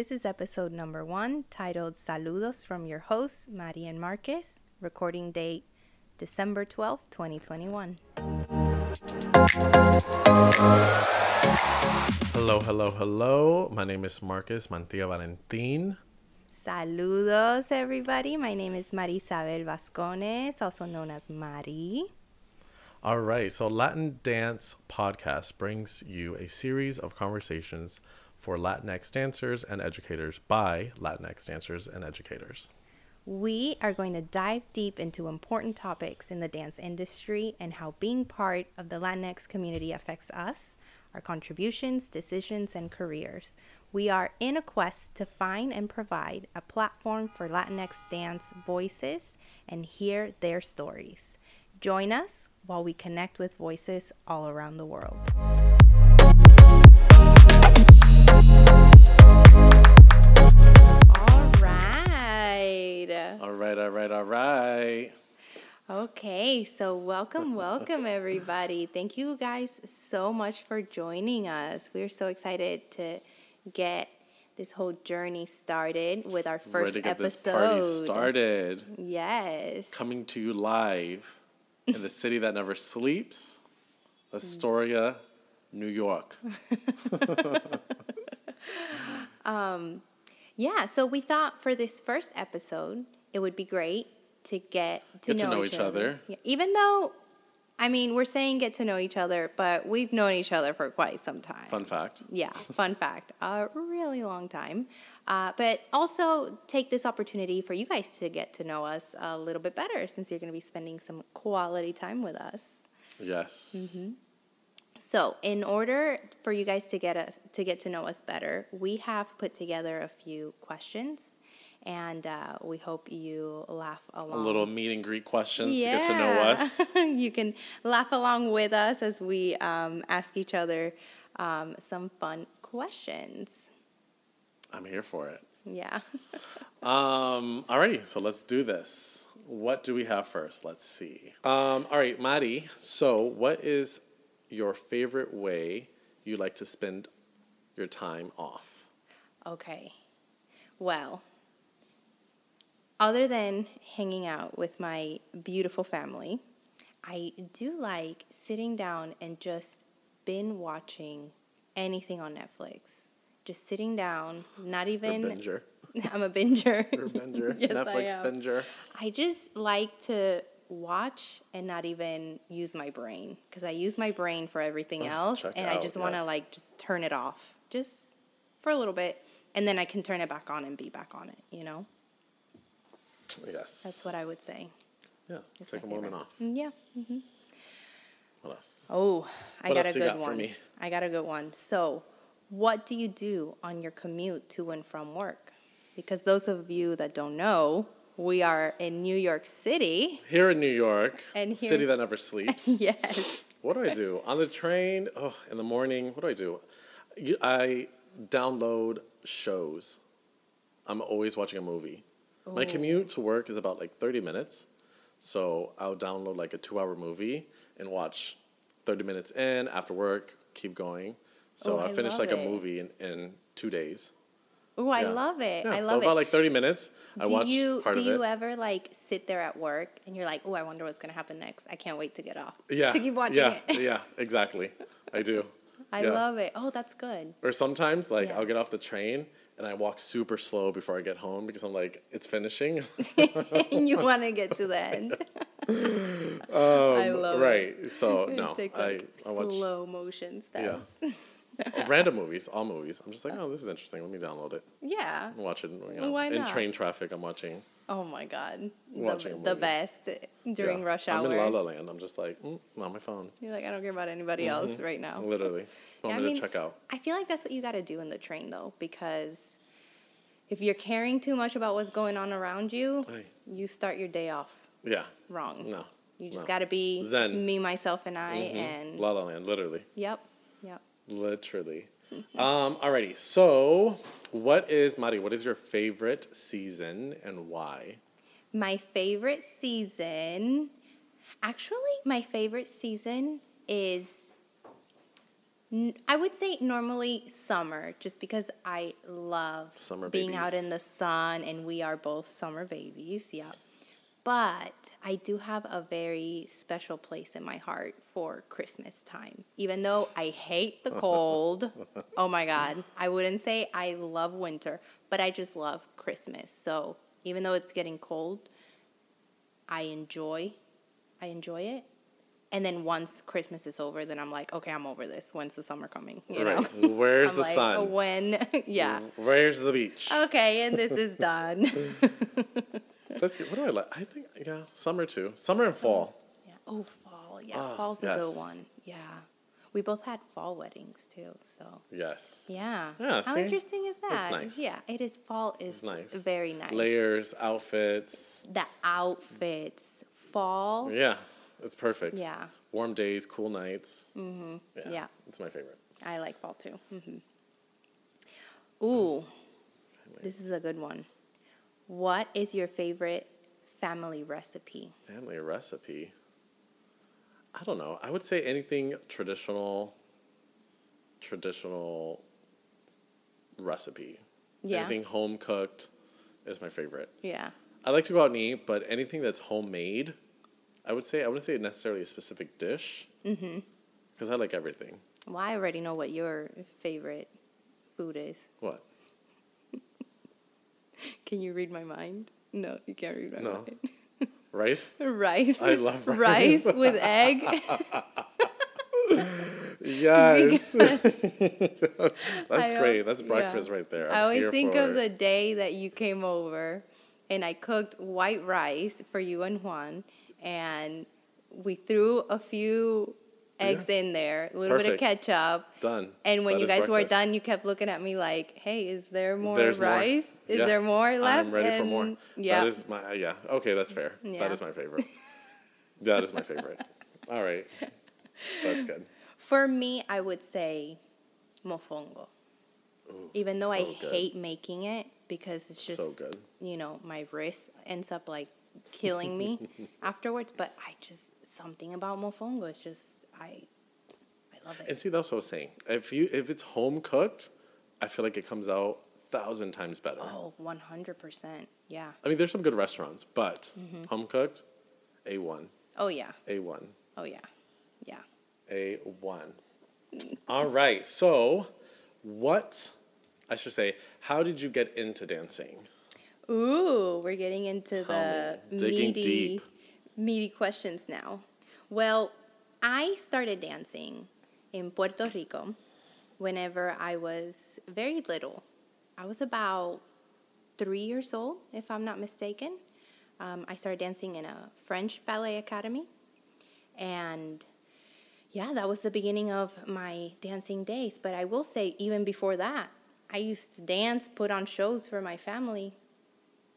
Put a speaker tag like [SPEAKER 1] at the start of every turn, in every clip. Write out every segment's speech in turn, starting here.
[SPEAKER 1] This is episode number one, titled Saludos from your hosts, Mari and Marcus. Recording date December 12th, 2021.
[SPEAKER 2] Hello, hello, hello. My name is Marcus Mantilla Valentin.
[SPEAKER 1] Saludos, everybody. My name is Marisabel Vasconez, also known as Mari.
[SPEAKER 2] All right, so Latin Dance Podcast brings you a series of conversations for Latinx dancers and educators by Latinx dancers and educators.
[SPEAKER 1] We are going to dive deep into important topics in the dance industry and how being part of the Latinx community affects us, our contributions, decisions, and careers. We are in a quest to find and provide a platform for Latinx dance voices and hear their stories. Join us while we connect with voices all around the world. Right.
[SPEAKER 2] All right, all right, all right.
[SPEAKER 1] Okay, so welcome, welcome everybody. Thank you guys so much for joining us. We're so excited to get this whole journey started with our
[SPEAKER 2] Ready
[SPEAKER 1] first
[SPEAKER 2] to get
[SPEAKER 1] episode.
[SPEAKER 2] this party started.
[SPEAKER 1] Yes.
[SPEAKER 2] Coming to you live in the city that never sleeps, Astoria, New York.
[SPEAKER 1] um, Yeah, so we thought for this first episode, it would be great to get to,
[SPEAKER 2] Get to
[SPEAKER 1] know,
[SPEAKER 2] know
[SPEAKER 1] each,
[SPEAKER 2] each
[SPEAKER 1] other.
[SPEAKER 2] other.
[SPEAKER 1] Yeah, even though, I mean, we're saying get to know each other, but we've known each other for quite some time.
[SPEAKER 2] Fun fact.
[SPEAKER 1] Yeah, fun fact. A really long time. Uh, but also take this opportunity for you guys to get to know us a little bit better since you're going to be spending some quality time with us.
[SPEAKER 2] Yes.
[SPEAKER 1] Mm-hmm. So, in order for you guys to get us to get to know us better, we have put together a few questions, and uh, we hope you laugh along.
[SPEAKER 2] A little meet and greet questions to get to know us.
[SPEAKER 1] you can laugh along with us as we um, ask each other um, some fun questions.
[SPEAKER 2] I'm here for it.
[SPEAKER 1] Yeah.
[SPEAKER 2] Um, alrighty, so let's do this. What do we have first? Let's see. Um, all right, Mari. So, what is your favorite way you like to spend your time off?
[SPEAKER 1] Okay. Well, other than hanging out with my beautiful family, I do like sitting down and just binge watching anything on Netflix. Just sitting down, not even.
[SPEAKER 2] binger.
[SPEAKER 1] I'm a binger.
[SPEAKER 2] You're a binger.
[SPEAKER 1] Yes, I
[SPEAKER 2] Netflix
[SPEAKER 1] am.
[SPEAKER 2] binger.
[SPEAKER 1] I just like to watch and not even use my brain because I use my brain for everything oh, else,
[SPEAKER 2] check
[SPEAKER 1] and I just want to
[SPEAKER 2] yes.
[SPEAKER 1] like just turn it off just for a little bit, and then I can turn it back on and be back on it. You know,
[SPEAKER 2] Yes.
[SPEAKER 1] that's what I would say.
[SPEAKER 2] yeah.
[SPEAKER 1] It's
[SPEAKER 2] Take a moment off.
[SPEAKER 1] Yeah. Mm-hmm.
[SPEAKER 2] What else?
[SPEAKER 1] Oh, I
[SPEAKER 2] What
[SPEAKER 1] got a good
[SPEAKER 2] got
[SPEAKER 1] one. I got a good one. So, what do you do on your commute to and from work? Because those of you that don't know, we are in New York City.
[SPEAKER 2] Here in New York,
[SPEAKER 1] And here-
[SPEAKER 2] city that never sleeps.
[SPEAKER 1] yes.
[SPEAKER 2] What do I do on the train? Oh, in the morning. What do I do? I download shows. I'm always watching a movie. My commute to work is about like 30 minutes, so I'll download like a two-hour movie and watch 30 minutes in after work. Keep going. So
[SPEAKER 1] Oh,
[SPEAKER 2] I,
[SPEAKER 1] I
[SPEAKER 2] like a movie in, in two days.
[SPEAKER 1] Oh, I
[SPEAKER 2] Yeah.
[SPEAKER 1] love it.
[SPEAKER 2] Yeah,
[SPEAKER 1] I love it.
[SPEAKER 2] so about
[SPEAKER 1] it.
[SPEAKER 2] like 30 minutes. I
[SPEAKER 1] do
[SPEAKER 2] watch
[SPEAKER 1] you
[SPEAKER 2] part
[SPEAKER 1] do
[SPEAKER 2] of
[SPEAKER 1] you
[SPEAKER 2] it.
[SPEAKER 1] ever like sit there at work and you're like, oh, I wonder what's gonna happen next. I can't wait to get off.
[SPEAKER 2] yeah,
[SPEAKER 1] To keep watching
[SPEAKER 2] yeah,
[SPEAKER 1] it.
[SPEAKER 2] yeah, exactly. I do.
[SPEAKER 1] I
[SPEAKER 2] Yeah.
[SPEAKER 1] love it. Oh, that's good.
[SPEAKER 2] Or sometimes, like. I'll get off the train and I walk super slow before I get home because I'm like, it's finishing.
[SPEAKER 1] and you want to get to the end. I love
[SPEAKER 2] Um, right.
[SPEAKER 1] it.
[SPEAKER 2] So, no.
[SPEAKER 1] Take
[SPEAKER 2] I, I watch
[SPEAKER 1] slow motion
[SPEAKER 2] Yeah. random movies, all movies. I'm just like, oh, this is interesting. Let me download it.
[SPEAKER 1] Yeah.
[SPEAKER 2] and watch it. You know,
[SPEAKER 1] Why
[SPEAKER 2] in train traffic, I'm watching.
[SPEAKER 1] Oh my god.
[SPEAKER 2] Watching
[SPEAKER 1] the, the best during
[SPEAKER 2] Yeah.
[SPEAKER 1] rush hour.
[SPEAKER 2] I'm in La La Land. I'm just like, mm, not my phone.
[SPEAKER 1] You're like, I don't care about anybody else right now.
[SPEAKER 2] Literally.
[SPEAKER 1] Yeah, I mean,
[SPEAKER 2] to check out.
[SPEAKER 1] I feel like that's what you got to do in the train though, because if you're caring too much about what's going on around you,
[SPEAKER 2] Aye.
[SPEAKER 1] you start your day off
[SPEAKER 2] Yeah.
[SPEAKER 1] wrong.
[SPEAKER 2] No.
[SPEAKER 1] You just
[SPEAKER 2] no.
[SPEAKER 1] got to be
[SPEAKER 2] Zen.
[SPEAKER 1] me, myself, and I,
[SPEAKER 2] Mhm.
[SPEAKER 1] and
[SPEAKER 2] La La Land, literally.
[SPEAKER 1] yep, yep.
[SPEAKER 2] Literally. um, alrighty. So, what is, Mari, what is your favorite season and why?
[SPEAKER 1] My favorite season, actually, my favorite season is I would say normally summer, just because I love
[SPEAKER 2] Summer
[SPEAKER 1] being out in the sun, and we are both summer babies. Yeah, but I do have a very special place in my heart for Christmas time. Even though I hate the cold, oh my god, I wouldn't say I love winter, but I just love Christmas. So even though it's getting cold, I enjoy, I enjoy it. And then once Christmas is over, then I'm like, okay, I'm over this. When's the summer coming? You know?
[SPEAKER 2] Where's the
[SPEAKER 1] like,
[SPEAKER 2] sun?
[SPEAKER 1] When? yeah.
[SPEAKER 2] Where's the beach?
[SPEAKER 1] Okay, and this is done.
[SPEAKER 2] What do I like? I think yeah, summer too. Summer and fall.
[SPEAKER 1] yeah. Oh, fall. Yeah,
[SPEAKER 2] Ah,
[SPEAKER 1] fall's a
[SPEAKER 2] yes.
[SPEAKER 1] good one. Yeah. We both had fall weddings too, so
[SPEAKER 2] Yes.
[SPEAKER 1] yeah.
[SPEAKER 2] Yeah,
[SPEAKER 1] How
[SPEAKER 2] see?
[SPEAKER 1] interesting is that?
[SPEAKER 2] It's nice.
[SPEAKER 1] Yeah, it is. Fall is
[SPEAKER 2] It's nice.
[SPEAKER 1] very nice.
[SPEAKER 2] Layers, outfits.
[SPEAKER 1] The outfits, fall.
[SPEAKER 2] Yeah, it's perfect.
[SPEAKER 1] Yeah,
[SPEAKER 2] Warm days, cool nights. Mm-hmm. Yeah,
[SPEAKER 1] Yeah.
[SPEAKER 2] it's my favorite.
[SPEAKER 1] I like fall too. Mm-hmm. Ooh, this is a good one. What is your favorite family recipe?
[SPEAKER 2] Family recipe. I don't know. I would say anything traditional. Traditional recipe.
[SPEAKER 1] Yeah.
[SPEAKER 2] Anything home cooked is my favorite.
[SPEAKER 1] Yeah.
[SPEAKER 2] I like to go out and eat, but anything that's homemade, I would say I wouldn't say necessarily a specific dish. Mm-hmm. Because I like everything.
[SPEAKER 1] Well, I already know what your favorite food is.
[SPEAKER 2] What?
[SPEAKER 1] Can you read my mind? No, you can't read my
[SPEAKER 2] No.
[SPEAKER 1] mind.
[SPEAKER 2] Rice?
[SPEAKER 1] rice.
[SPEAKER 2] I love rice.
[SPEAKER 1] Rice with egg.
[SPEAKER 2] Yes. That's
[SPEAKER 1] I,
[SPEAKER 2] great. That's
[SPEAKER 1] yeah.
[SPEAKER 2] breakfast right there.
[SPEAKER 1] I
[SPEAKER 2] I'm
[SPEAKER 1] always think of
[SPEAKER 2] it.
[SPEAKER 1] the day that you came over and I cooked white rice for you and Juan and we threw a few eggs in there, a little bit of ketchup.
[SPEAKER 2] Done.
[SPEAKER 1] And when
[SPEAKER 2] That
[SPEAKER 1] you guys were done, you kept looking at me like, "Hey, is there more
[SPEAKER 2] There's more.
[SPEAKER 1] rice? Is
[SPEAKER 2] Yeah.
[SPEAKER 1] there more left?"
[SPEAKER 2] I'm ready for more.
[SPEAKER 1] Yeah.
[SPEAKER 2] That is my yeah. Okay, that's fair.
[SPEAKER 1] Yeah.
[SPEAKER 2] That is my favorite. that is my favorite. All right. That's good.
[SPEAKER 1] For me, I would say mofongo. Even though I
[SPEAKER 2] good.
[SPEAKER 1] hate making it because it's just
[SPEAKER 2] So good.
[SPEAKER 1] you know, my wrist ends up like killing me afterwards, but I just something about mofongo it's just I I love it.
[SPEAKER 2] And see, that's what I was saying. If you if it's home cooked, I feel like it comes out thousand times better.
[SPEAKER 1] Oh, 100%. Yeah.
[SPEAKER 2] I mean, there's some good restaurants, but
[SPEAKER 1] Mm-hmm.
[SPEAKER 2] home cooked, a one,
[SPEAKER 1] Oh yeah.
[SPEAKER 2] a one,
[SPEAKER 1] Oh yeah. Yeah.
[SPEAKER 2] a one. All right. So, what I should say? How did you get into dancing?
[SPEAKER 1] Ooh, we're getting into the
[SPEAKER 2] me.
[SPEAKER 1] Meaty,
[SPEAKER 2] deep.
[SPEAKER 1] meaty questions now. Well, I started dancing in Puerto Rico whenever I was very little. I was about three years old, if I'm not mistaken. Um, I started dancing in a French ballet academy. And yeah, that was the beginning of my dancing days. But I will say, even before that, I used to dance, put on shows for my family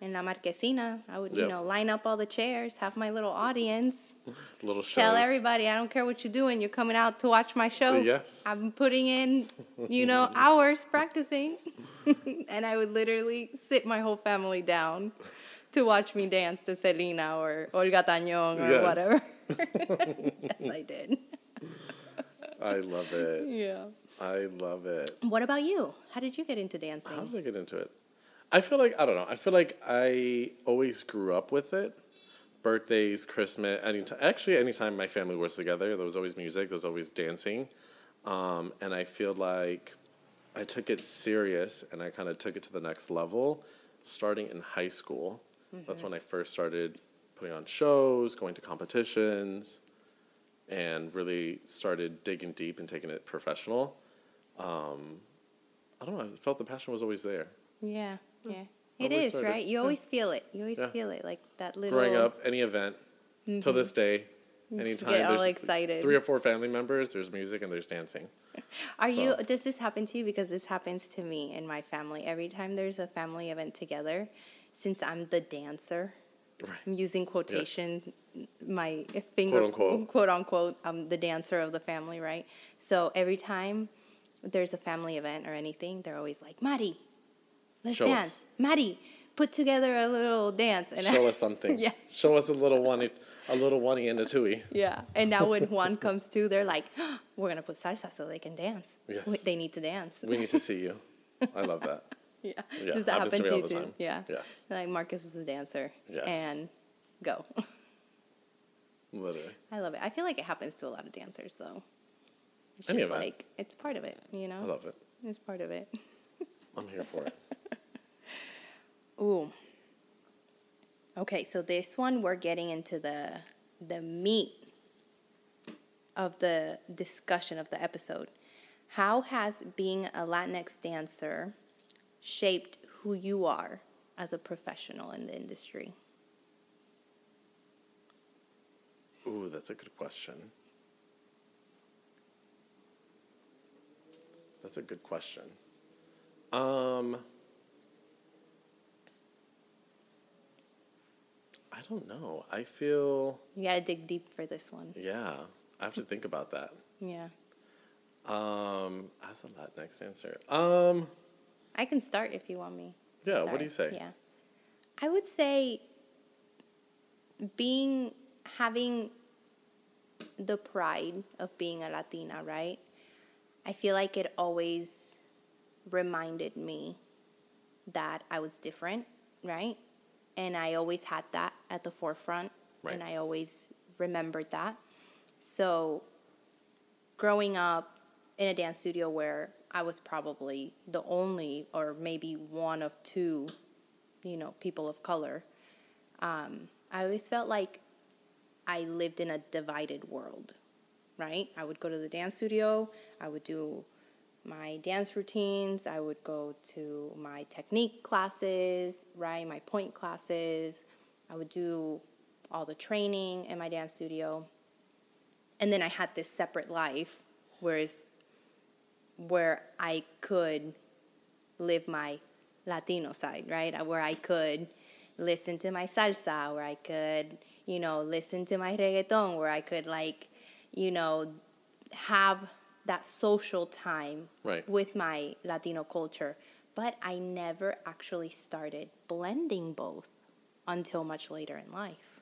[SPEAKER 1] in La Marquesina. I would, you know, line up all the chairs, have my little audience,
[SPEAKER 2] Little shows.
[SPEAKER 1] tell everybody, I don't care what you're doing, you're coming out to watch my show.
[SPEAKER 2] Yes.
[SPEAKER 1] I'm putting in, you know, hours practicing. and I would literally sit my whole family down to watch me dance to Selena or Olga Tañón or
[SPEAKER 2] Yes.
[SPEAKER 1] whatever. yes, I did.
[SPEAKER 2] I love it.
[SPEAKER 1] Yeah.
[SPEAKER 2] I love it.
[SPEAKER 1] What about you? How did you get into dancing?
[SPEAKER 2] How did I get into it? I feel like I don't know. I feel like I always grew up with it. Birthdays, Christmas, anytime. Actually, anytime my family was together, there was always music. There was always dancing, um, and I feel like I took it serious and I kind of took it to the next level, starting in high school. That's when I first started putting on shows, going to competitions, and really started digging deep and taking it professional. Um, I don't know. I felt the passion was always there.
[SPEAKER 1] Yeah, yeah. It is,
[SPEAKER 2] started-
[SPEAKER 1] right? You
[SPEAKER 2] yeah.
[SPEAKER 1] always feel it. You always
[SPEAKER 2] Yeah.
[SPEAKER 1] feel it. Like that little.
[SPEAKER 2] growing up, any event till mm-hmm. this day, anytime
[SPEAKER 1] get all
[SPEAKER 2] there's
[SPEAKER 1] excited.
[SPEAKER 2] three or four family members, there's music and there's dancing.
[SPEAKER 1] Are you? Does this happen to you? Because this happens to me and my family. Every time there's a family event together, since I'm the dancer,
[SPEAKER 2] Right.
[SPEAKER 1] I'm using quotation, my finger,
[SPEAKER 2] Quote, unquote.
[SPEAKER 1] quote unquote, I'm the dancer of the family, right? So every time there's a family event or anything, they're always like, Mari, let's
[SPEAKER 2] Show us.
[SPEAKER 1] dance. Mari, put together a little dance. And
[SPEAKER 2] Show us something.
[SPEAKER 1] Yeah.
[SPEAKER 2] Show us a little one, a little one and a twoie.
[SPEAKER 1] Yeah. And now when Juan comes too, they're like, ah, we're gonna put salsa so they can dance.
[SPEAKER 2] Yes.
[SPEAKER 1] We- They need to dance.
[SPEAKER 2] We need to see you. I love that.
[SPEAKER 1] yeah.
[SPEAKER 2] Yeah,
[SPEAKER 1] Does that
[SPEAKER 2] happens
[SPEAKER 1] happen to you too? Yeah.
[SPEAKER 2] Yes.
[SPEAKER 1] Like Marcus is the dancer.
[SPEAKER 2] Yes.
[SPEAKER 1] And go.
[SPEAKER 2] Literally.
[SPEAKER 1] I love it. I feel like it happens to a lot of dancers though. It's
[SPEAKER 2] Any of it.
[SPEAKER 1] like it's part of it, you know?
[SPEAKER 2] I love it.
[SPEAKER 1] It's part of it.
[SPEAKER 2] I'm here for it.
[SPEAKER 1] Ooh. Okay, so this one we're getting into the the meat of the discussion of the episode. How has being a Latinx dancer shaped who you are as a professional in the industry?
[SPEAKER 2] Ooh, that's a good question. That's a good question. Um, I don't know. I feel,
[SPEAKER 1] You got to dig deep for this one.
[SPEAKER 2] yeah, I have to think about that.
[SPEAKER 1] Yeah.
[SPEAKER 2] Um, as a Latinx dancer, um,
[SPEAKER 1] I can start if you want me.
[SPEAKER 2] Yeah, what do you say?
[SPEAKER 1] Yeah. I would say being having the pride of being a Latina, right? I feel like it always reminded me that I was different, right? And I always had that at the forefront and I always remembered that. So growing up in a dance studio where I was probably the only or maybe one of two, you know, people of color, um, I always felt like I lived in a divided world, right? I would go to the dance studio, I would do my dance routines, I would go to my technique classes, right? My pointe classes, I would do all the training in my dance studio. And then I had this separate life, whereas where I could live my Latino side, right? Uh, where I could listen to my salsa, where I could, you know, listen to my reggaeton, where I could like, you know, have that social time
[SPEAKER 2] Right.
[SPEAKER 1] with my Latino culture. But I never actually started blending both until much later in life.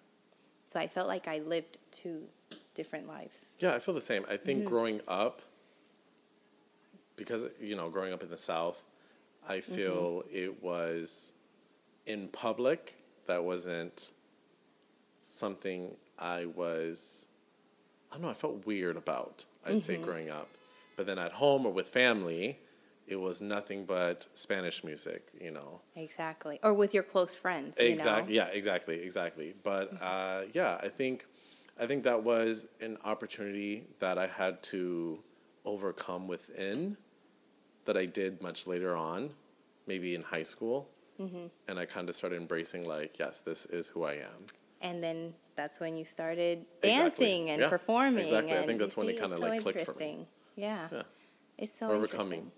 [SPEAKER 1] So I felt like I lived two different lives.
[SPEAKER 2] Yeah, I feel the same. I think mm-hmm. growing up, because you know, growing up in the South, I mm-hmm. feel it was in public that wasn't something I was. I don't know. I felt weird about. I'd say mm-hmm. growing up, but then at home or with family, it was nothing but Spanish music. You know.
[SPEAKER 1] Exactly. Or with your close friends. You
[SPEAKER 2] Exactly.
[SPEAKER 1] Know?
[SPEAKER 2] Yeah. Exactly. Exactly. But uh, yeah, I think I think that was an opportunity that I had to overcome within. That I did much later on, maybe in high school,
[SPEAKER 1] Mm-hmm.
[SPEAKER 2] and I kind of started embracing like, yes, this is who I am.
[SPEAKER 1] And then that's when you started
[SPEAKER 2] Exactly.
[SPEAKER 1] dancing and
[SPEAKER 2] Yeah,
[SPEAKER 1] performing.
[SPEAKER 2] exactly. I think that's
[SPEAKER 1] you
[SPEAKER 2] when it kinda,
[SPEAKER 1] it's
[SPEAKER 2] like, clicked for me.
[SPEAKER 1] Yeah.
[SPEAKER 2] Yeah.
[SPEAKER 1] It's so
[SPEAKER 2] Overcoming.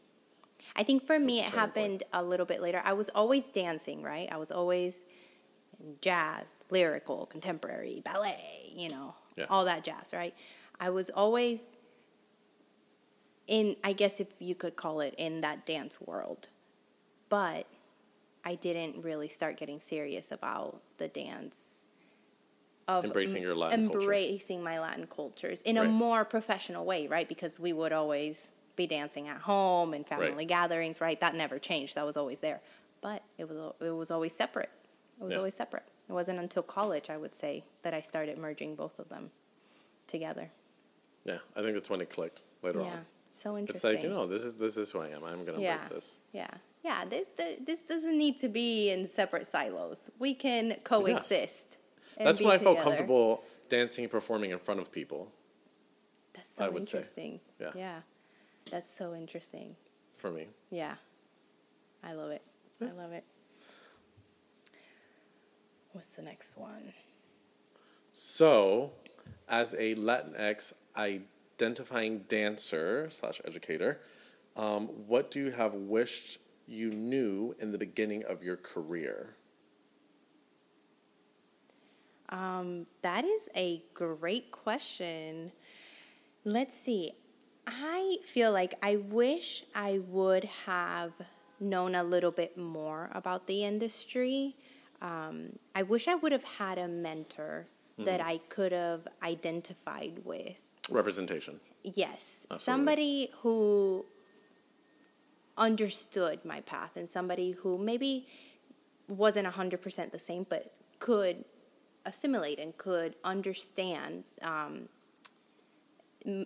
[SPEAKER 1] I think for me, it
[SPEAKER 2] That's turning point.
[SPEAKER 1] happened a little bit later. I was always dancing, right? I was always jazz, lyrical, contemporary, ballet, you know,
[SPEAKER 2] Yeah.
[SPEAKER 1] all that jazz, right? I was always in, I guess if you could call it, in that dance world. But I didn't really start getting serious about the dance of
[SPEAKER 2] Embracing your Latin culture.
[SPEAKER 1] embracing my Latin cultures in a more professional way, right? Because we would always be dancing at home and family
[SPEAKER 2] Right.
[SPEAKER 1] gatherings, right? That never changed. That was always there. But it was it was always separate. It was
[SPEAKER 2] Yeah.
[SPEAKER 1] always separate. It wasn't until college, I would say, that I started merging both of them together.
[SPEAKER 2] Yeah, I think that's when it clicked later
[SPEAKER 1] yeah.
[SPEAKER 2] on.
[SPEAKER 1] So
[SPEAKER 2] It's like you know, this is this is who I am. I'm gonna
[SPEAKER 1] yeah.
[SPEAKER 2] embrace this.
[SPEAKER 1] Yeah. Yeah. This this doesn't need to be in separate silos. We can coexist. and
[SPEAKER 2] That's when I felt
[SPEAKER 1] together.
[SPEAKER 2] comfortable dancing and performing in front of people.
[SPEAKER 1] That's so
[SPEAKER 2] I would say.
[SPEAKER 1] interesting.
[SPEAKER 2] Yeah.
[SPEAKER 1] Yeah. That's so interesting.
[SPEAKER 2] For me,
[SPEAKER 1] Yeah. I love it. I love it. What's the next one?
[SPEAKER 2] So, as a Latinx identifying dancer slash educator, um, what do you have wished you knew in the beginning of your career?
[SPEAKER 1] Um, that is a great question. Let's see. I feel like I wish I would have known a little bit more about the industry. Um, I wish I would have had a mentor that I could have identified with.
[SPEAKER 2] Representation.
[SPEAKER 1] yes,
[SPEAKER 2] Absolutely.
[SPEAKER 1] somebody who understood my path and somebody who maybe wasn't 100% the same, but could assimilate and could understand um,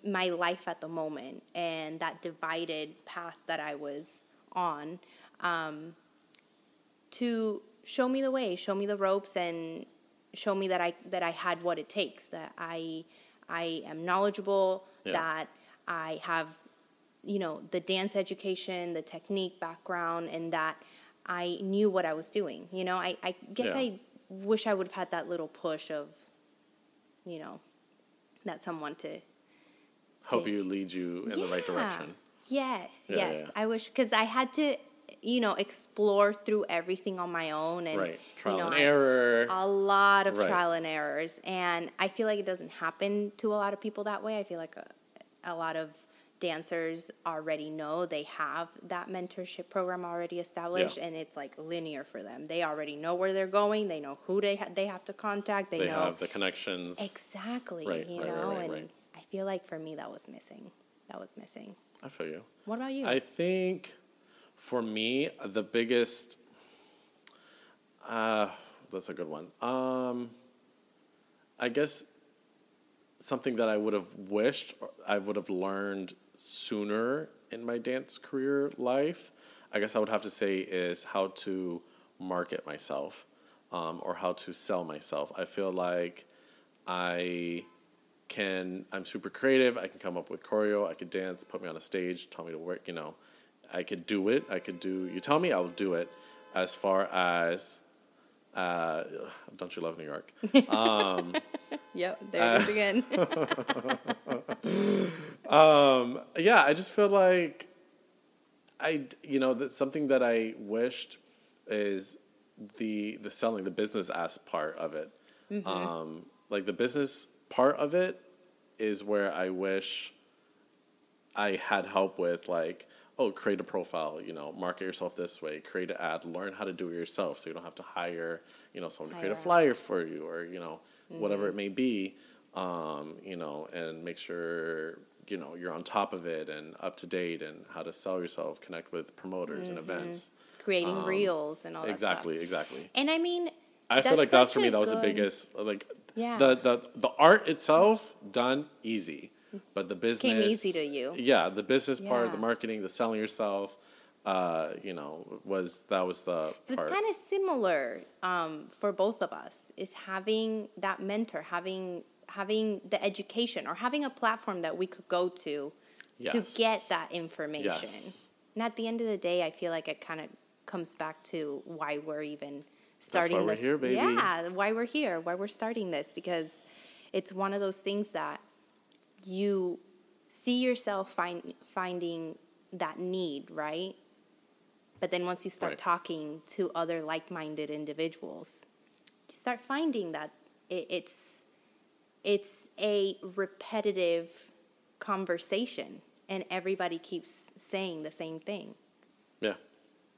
[SPEAKER 1] my life at the moment and that divided path that I was on um, to show me the way, show me the ropes, and show me that I that I had what it takes, that I I am knowledgeable,
[SPEAKER 2] Yeah.
[SPEAKER 1] that I have you know the dance education, the technique background, and that I knew what I was doing. You know, I I guess
[SPEAKER 2] Yeah.
[SPEAKER 1] I wish I would have had that little push of you know that someone to
[SPEAKER 2] Help you lead you in the right direction.
[SPEAKER 1] Yes,
[SPEAKER 2] Yeah,
[SPEAKER 1] yes.
[SPEAKER 2] yeah.
[SPEAKER 1] I wish because I had to, you know, explore through everything on my own and
[SPEAKER 2] Right. Trial
[SPEAKER 1] you know,
[SPEAKER 2] and
[SPEAKER 1] I-
[SPEAKER 2] error.
[SPEAKER 1] a lot of
[SPEAKER 2] Right.
[SPEAKER 1] trial and errors, and I feel like it doesn't happen to a lot of people that way. I feel like a, a lot of dancers already know they have that mentorship program already established, and it's like linear for them. They already know where they're going. They know who they ha- they have to contact. They,
[SPEAKER 2] they
[SPEAKER 1] know
[SPEAKER 2] have the connections.
[SPEAKER 1] exactly,
[SPEAKER 2] Right,
[SPEAKER 1] you
[SPEAKER 2] right,
[SPEAKER 1] know,
[SPEAKER 2] right,
[SPEAKER 1] and. I feel like for me that was missing. That was missing.
[SPEAKER 2] I feel you.
[SPEAKER 1] What about you?
[SPEAKER 2] I think for me, the biggest. Uh, that's a good one. Um, I guess something that I would have wished I would have learned sooner in my dance career life, I guess I would have to say is how to market myself um, or how to sell myself. I feel like I can, I'm super creative. I can come up with choreo. I could dance, put me on a stage, tell me to work, you know. I could do it. I could do, you tell me, I will do it. As far as, uh, don't you love New York?
[SPEAKER 1] Yep, there it is uh, again.
[SPEAKER 2] Um, yeah, I just feel like I, you know, that something that I wished is the the selling, the business ass part of it. Mm-hmm. Um, like the business part of it is where I wish I had help with, like, oh, create a profile, you know, market yourself this way, create an ad, learn how to do it yourself, so you don't have to hire, you know, someone to create a flyer for you, or you know, whatever it may be, um, you know, and make sure you know you're on top of it and up to date and how to sell yourself, connect with promoters and events.
[SPEAKER 1] Creating reels and all that
[SPEAKER 2] Um, Exactly, exactly.
[SPEAKER 1] And I mean,
[SPEAKER 2] I feel like that's for me. That was the biggest. Like,
[SPEAKER 1] Yeah.
[SPEAKER 2] the the the art itself done easy, but the business came
[SPEAKER 1] easy to you.
[SPEAKER 2] Yeah, the business part, the marketing, the selling yourself. Uh, you know, was that was the
[SPEAKER 1] So it's kind of similar um, for both of us. Is having that mentor, having having the education, or having a platform that we could go to
[SPEAKER 2] Yes.
[SPEAKER 1] to get that information.
[SPEAKER 2] Yes.
[SPEAKER 1] And at the end of the day, I feel like it kind of comes back to why we're even starting
[SPEAKER 2] why we're
[SPEAKER 1] this.
[SPEAKER 2] here, baby.
[SPEAKER 1] Yeah, why we're here, why we're starting this, because it's one of those things that you see yourself find, finding that need, right? But then once you start
[SPEAKER 2] Right.
[SPEAKER 1] talking to other like-minded individuals, you start finding that it, it's it's a repetitive conversation, and everybody keeps saying the same thing.
[SPEAKER 2] Yeah,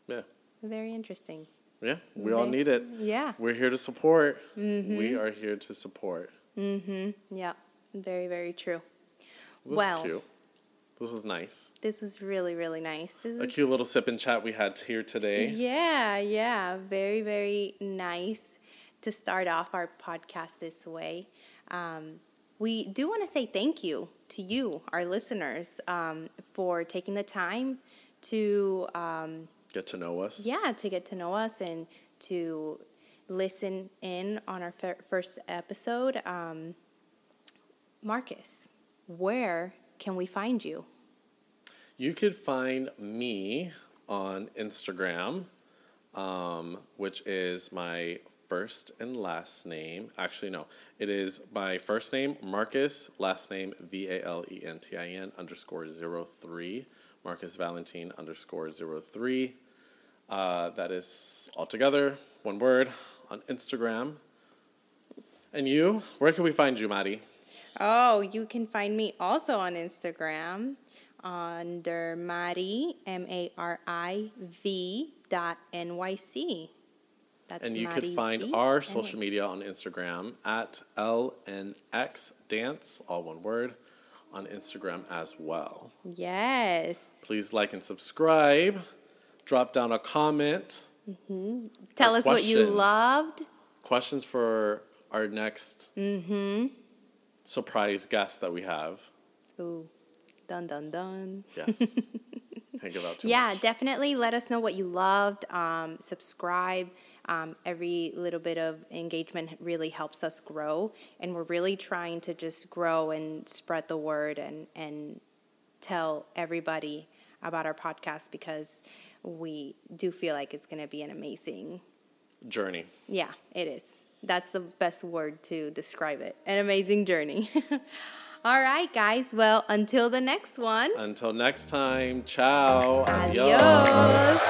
[SPEAKER 2] yeah,
[SPEAKER 1] Very interesting.
[SPEAKER 2] yeah. We all need it.
[SPEAKER 1] Yeah.
[SPEAKER 2] We're here to support.
[SPEAKER 1] Mm-hmm.
[SPEAKER 2] We are here to support. Mm-hmm.
[SPEAKER 1] Yeah. Very, very true. Well,
[SPEAKER 2] cute. This is nice.
[SPEAKER 1] this is really, really nice. This
[SPEAKER 2] A cute little sip and chat we had here today.
[SPEAKER 1] Yeah, yeah. Very, very nice to start off our podcast this way. Um, we do want to say thank you to you, our listeners, um, for taking the time to, um,
[SPEAKER 2] Get to know us.
[SPEAKER 1] yeah, to get to know us and to listen in on our fir- first episode. Um, Marcus, where can we find you?
[SPEAKER 2] You could find me on Instagram, um, which is my first and last name. Actually, no, it is my first name, Marcus, last name, V A L E N T I N underscore zero three, Marcus Valentin underscore zero three. Uh, that is all together, one word, on Instagram. And you, where can we find you, Mari?
[SPEAKER 1] Oh, you can find me also on Instagram under Mari M A R I V dot N Y C. That's
[SPEAKER 2] And you could find
[SPEAKER 1] V
[SPEAKER 2] our
[SPEAKER 1] NYC.
[SPEAKER 2] social media on Instagram at LNX Dance, all one word, on Instagram as well.
[SPEAKER 1] Yes.
[SPEAKER 2] Please like and subscribe. Drop down a comment. Mm-hmm.
[SPEAKER 1] Tell
[SPEAKER 2] Our
[SPEAKER 1] us what you loved.
[SPEAKER 2] Questions for our next mm-hmm. Surprise guest that we have.
[SPEAKER 1] Ooh, dun dun dun.
[SPEAKER 2] Yes. Can't give out too
[SPEAKER 1] Yeah,
[SPEAKER 2] much.
[SPEAKER 1] definitely let us know what you loved. Um, subscribe. Um, every little bit of engagement really helps us grow. And we're really trying to just grow and spread the word and, and tell everybody about our podcast because we do feel like it's going to be an amazing,
[SPEAKER 2] Journey.
[SPEAKER 1] yeah, it is. That's the best word to describe it an amazing journey. All right, guys. Well, until the next one.
[SPEAKER 2] Until next time, ciao.
[SPEAKER 1] Adios.